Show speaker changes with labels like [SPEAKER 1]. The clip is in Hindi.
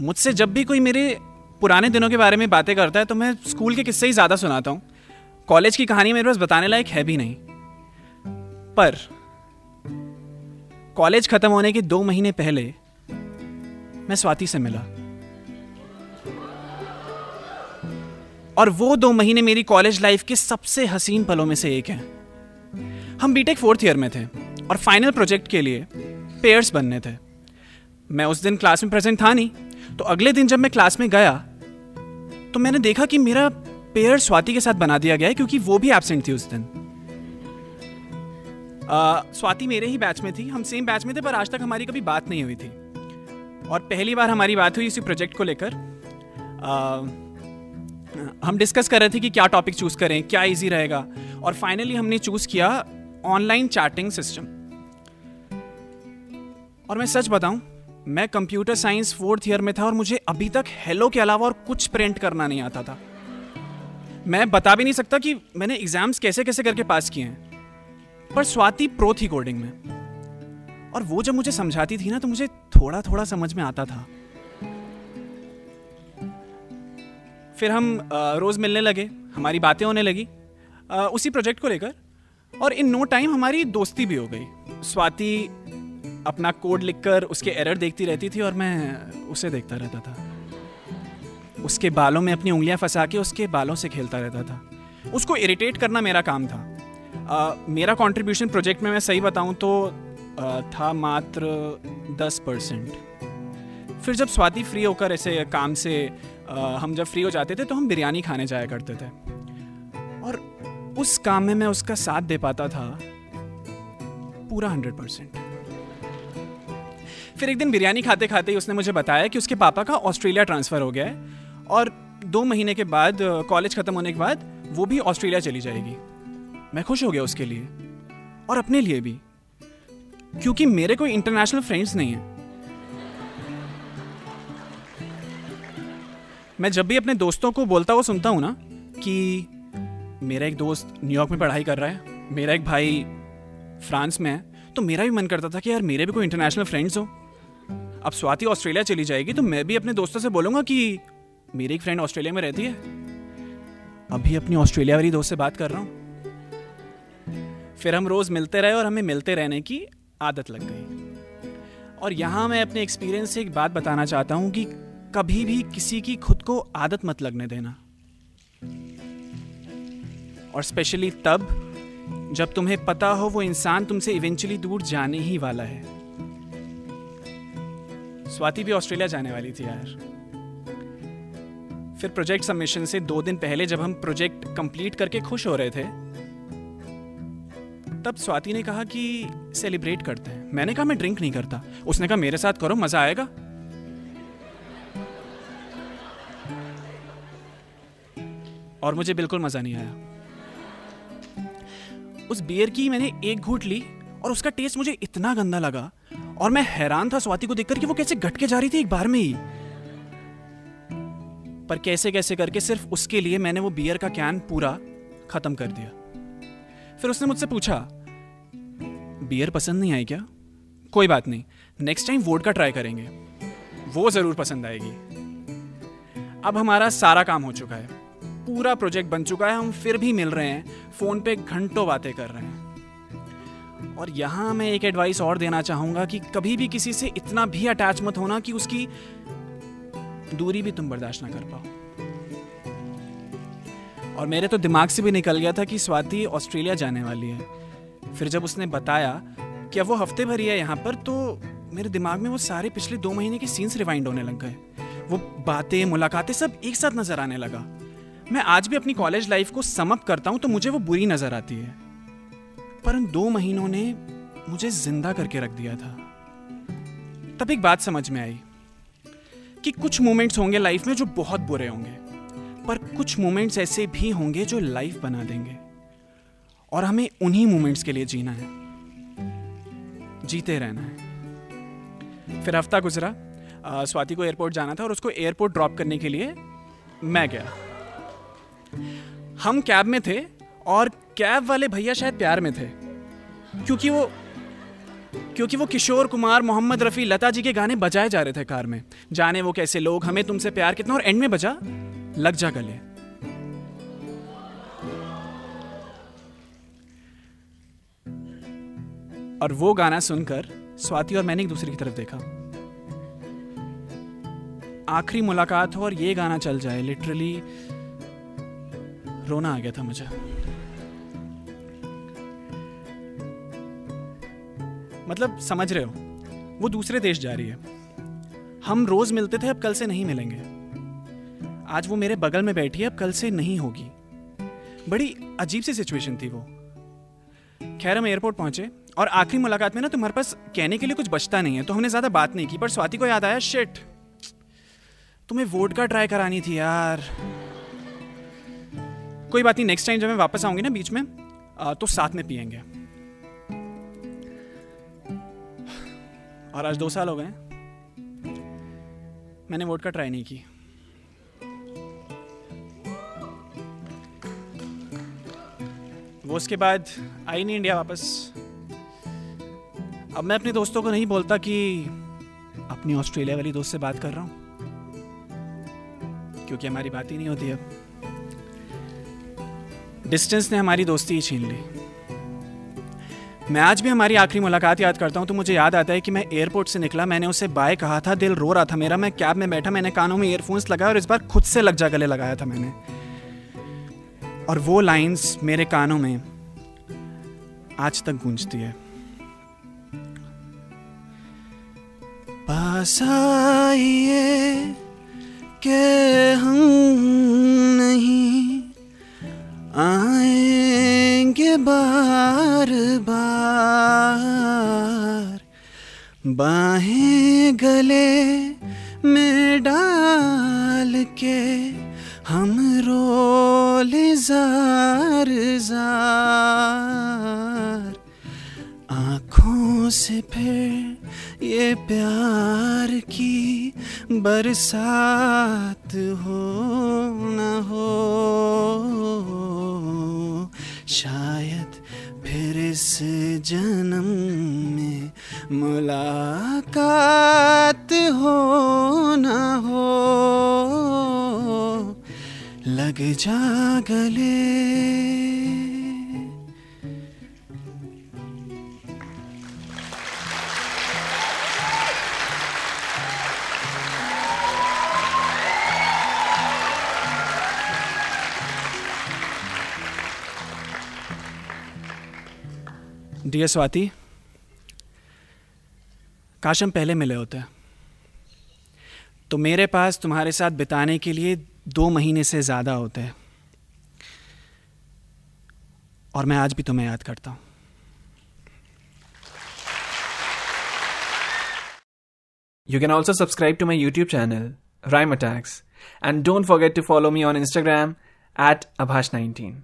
[SPEAKER 1] मुझसे जब भी कोई मेरे पुराने दिनों के बारे में बातें करता है तो मैं स्कूल के किस्से ही ज़्यादा सुनाता हूँ। कॉलेज की कहानी मेरे पास बताने लायक है भी नहीं। पर कॉलेज खत्म होने के दो महीने पहले मैं स्वाति से मिला। और वो दो महीने मेरी कॉलेज लाइफ के सबसे हसीन पलों में से एक है। हम बीटेक फोर्थ ईयर में थे और फाइनल प्रोजेक्ट के लिए पेयर्स बनने थे। मैं उस दिन क्लास में प्रेजेंट था नहीं। तो अगले दिन जब मैं क्लास में गया तो मैंने देखा कि मेरा पेयर स्वाति के साथ बना दिया गया है क्योंकि वो भी एबसेंट थी उस दिन। स्वाति मेरे ही बैच में थी, हम सेम बैच में थे, पर आज तक हमारी कभी बात नहीं हुई थी। और पहली बार हमारी बात हुई इसी प्रोजेक्ट को लेकर। हम डिस्कस कर रहे थे कि क्या टॉपिक चूज़ करें, क्या इजी रहेगा। और फाइनली हमने चूज़ किया ऑनलाइन चैटिंग सिस्टम और मैं सच बताऊँ मैं कंप्यूटर साइंस फोर्थ ईयर में था और मुझे अभी तक हेलो के अलावा और कुछ प्रिंट करना नहीं आता था। मैं बता भी नहीं सकता कि मैंने एग्ज़ाम्स कैसे कैसे करके पास किए हैं। पर स्वाति प्रो थी कोडिंग में। और वो जब मुझे समझाती थी ना तो मुझे थोड़ा थोड़ा समझ में आता था। फिर हम रोज़ मिलने लगे, हमारी बातें होने लगी उसी प्रोजेक्ट को लेकर, और इन नो टाइम हमारी दोस्ती भी हो गई। स्वाति अपना कोड लिखकर उसके एरर देखती रहती थी और मैं उसे देखता रहता था। उसके बालों में अपनी उंगलियाँ फंसा के उसके बालों से खेलता रहता था। उसको इरिटेट करना मेरा काम था। आ, मेरा कंट्रीब्यूशन प्रोजेक्ट में मैं सही बताऊँ तो आ, था मात्र दस परसेंट। फिर जब स्वाति फ्री होकर ऐसे काम से आ, हम जब फ्री हो जाते थे तो हम बिरयानी खाने जाया करते थे। और उस काम में मैं उसका साथ दे पाता था पूरा हंड्रेड परसेंट। फिर एक दिन बिरयानी खाते खाते ही उसने मुझे बताया कि उसके पापा का ऑस्ट्रेलिया ट्रांसफ़र हो गया है और दो महीने के बाद कॉलेज ख़त्म होने के बाद वो भी ऑस्ट्रेलिया चली जाएगी। मैं खुश हो गया उसके लिए और अपने लिए भी, क्योंकि मेरे कोई इंटरनेशनल फ्रेंड्स नहीं है। मैं जब भी अपने दोस्तों को बोलता हुआ सुनता हूँ ना कि मेरा एक दोस्त न्यूयॉर्क में पढ़ाई कर रहा है, मेरा एक भाई फ्रांस में है तो मेरा भी मन करता था कि यार मेरे भी कोई इंटरनेशनल फ्रेंड्स हो। अब स्वाति ऑस्ट्रेलिया चली जाएगी तो मैं भी अपने दोस्तों से बोलूँगा कि मेरी एक फ्रेंड ऑस्ट्रेलिया में रहती है। अभी अपनी ऑस्ट्रेलिया वाली दोस्त से बात कर रहा हूँ। फिर हम रोज मिलते रहे और हमें मिलते रहने की आदत लग गई। और यहाँ मैं अपने एक्सपीरियंस से एक बात बताना चाहता हूँ कि कभी भी किसी की खुद को आदत मत लगने देना। और स्पेशली तब, जब तुम्हें पता हो वो इंसान तुमसे इवेंचुअली दूर जाने ही वाला है। स्वाति भी ऑस्ट्रेलिया जाने वाली थी यार। फिर प्रोजेक्ट सबमिशन से दो दिन पहले जब हम प्रोजेक्ट कंप्लीट करके खुश हो रहे थे, तब स्वाति ने कहा कि सेलिब्रेट करते हैं। मैंने कहा, मैं ड्रिंक नहीं करता। उसने कहा, मेरे साथ करो, मज़ा आएगा। और मुझे बिल्कुल मज़ा नहीं आया। उस बियर की मैंने एक घूट ली और उसका टेस्ट मुझे इतना गंदा लगा और मैं हैरान था स्वाति को देखकर कि वो कैसे घटके जा रही थी एक बार में ही। पर कैसे कैसे करके सिर्फ़ उसके लिए मैंने वो बियर का कैन पूरा खत्म कर दिया। फिर उसने मुझसे पूछा बियर पसंद नहीं आई क्या? कोई बात नहीं नेक्स्ट टाइम वोट का ट्राई करेंगे। वो ज़रूर पसंद आएगी। अब हमारा सारा काम हो चुका है। पूरा प्रोजेक्ट बन चुका है, हम फिर भी मिल रहे हैं फ़ोन पे घंटों बातें कर रहे हैं। और यहाँ मैं एक एडवाइस और देना चाहूँगा कि कभी भी किसी से इतना भी अटैच मत होना कि उसकी दूरी भी तुम बर्दाश्त ना कर पाओ। और मेरे तो दिमाग से भी निकल गया था कि स्वाति ऑस्ट्रेलिया जाने वाली है। फिर जब उसने बताया कि अब वो हफ़्ते भर ही है यहाँ पर? तो मेरे दिमाग में वो सारे पिछले दो महीने के सीन्स रिवाइंड होने लग गए। वो बातें, मुलाकातें सब एक साथ नज़र आने लगा। मैं आज भी अपनी कॉलेज लाइफ को समअप करता हूँ तो मुझे वो बुरी नज़र आती है। पर उन दो महीनों ने मुझे ज़िंदा करके रख दिया था। तब एक बात समझ में आई कि कुछ मोमेंट्स होंगे लाइफ में जो बहुत बुरे होंगे, पर कुछ मोमेंट्स ऐसे भी होंगे जो लाइफ बना देंगे। और हमें उन्हीं मोमेंट्स के लिए जीना है। जीते रहना है। फिर हफ़्ता गुजरा स्वाति को एयरपोर्ट जाना था और उसको एयरपोर्ट ड्रॉप करने के लिए मैं गया। हम कैब में थे और कैब वाले भैया शायद प्यार में थे। क्योंकि वो क्योंकि वो किशोर कुमार, मोहम्मद रफ़ी, लता जी के गाने बजाए जा रहे थे कार में। जाने वो कैसे लोग, हमें तुमसे प्यार कितना और एंड में बजा? लग जा गले। और वो गाना सुनकर स्वाति और मैंने एक दूसरे की तरफ़ देखा। आखिरी मुलाकात हो और ये गाना चल जाए लिटरली रोना आ गया था मुझे। मतलब समझ रहे हो, वो दूसरे देश जा रही है। हम रोज मिलते थे, अब कल से नहीं मिलेंगे। आज वो मेरे बगल में बैठी है, अब कल से नहीं होगी। बड़ी अजीब सी सिचुएशन थी वो। खैर, हम एयरपोर्ट पहुँचे, और आखिरी मुलाकात में ना तुम्हारे पास कहने के लिए कुछ बचता नहीं है तो हमने ज़्यादा बात नहीं की, पर स्वाति को याद आया शिट तुम्हें वोट का ट्राई करानी थी यार। कोई बात नहीं नेक्स्ट टाइम जब मैं वापस आऊँगी ना बीच में तो साथ में पियेंगे। और आज दो साल हो गए मैंने वोट का ट्राई नहीं की। वो उसके बाद आई नहीं इंडिया वापस। अब मैं अपने दोस्तों को नहीं बोलता कि अपनी ऑस्ट्रेलिया वाली दोस्त से बात कर रहा हूँ, क्योंकि हमारी बात ही नहीं होती अब। डिस्टेंस ने हमारी दोस्ती ही छीन ली। मैं आज भी हमारी आखिरी मुलाकात याद करता हूँ तो मुझे याद आता है कि मैं एयरपोर्ट से निकला, मैंने उसे बाय कहा था, दिल रो रहा था मेरा, मैं कैब में बैठा, मैंने कानों में ईयरफोन्स लगाया और इस बार खुद से लग जा गले लगाया था मैंने। और वो लाइंस मेरे कानों में आज तक गूंजती है। पास आइए, के हम हम रोले जार जार। आँखों से फिर ये प्यार की बरसात हो न हो। शायद फिर इस जन्म में मुलाकात हो न हो। लग जा गले डियर स्वाति काश हम पहले मिले होते। तो मेरे पास तुम्हारे साथ बिताने के लिए दो महीने से ज़्यादा होते हैं और मैं आज भी तुम्हें याद करता हूँ
[SPEAKER 2] You can also subscribe to my YouTube channel, Rhyme Attacks, and don't forget to follow me on Instagram at Abhash19.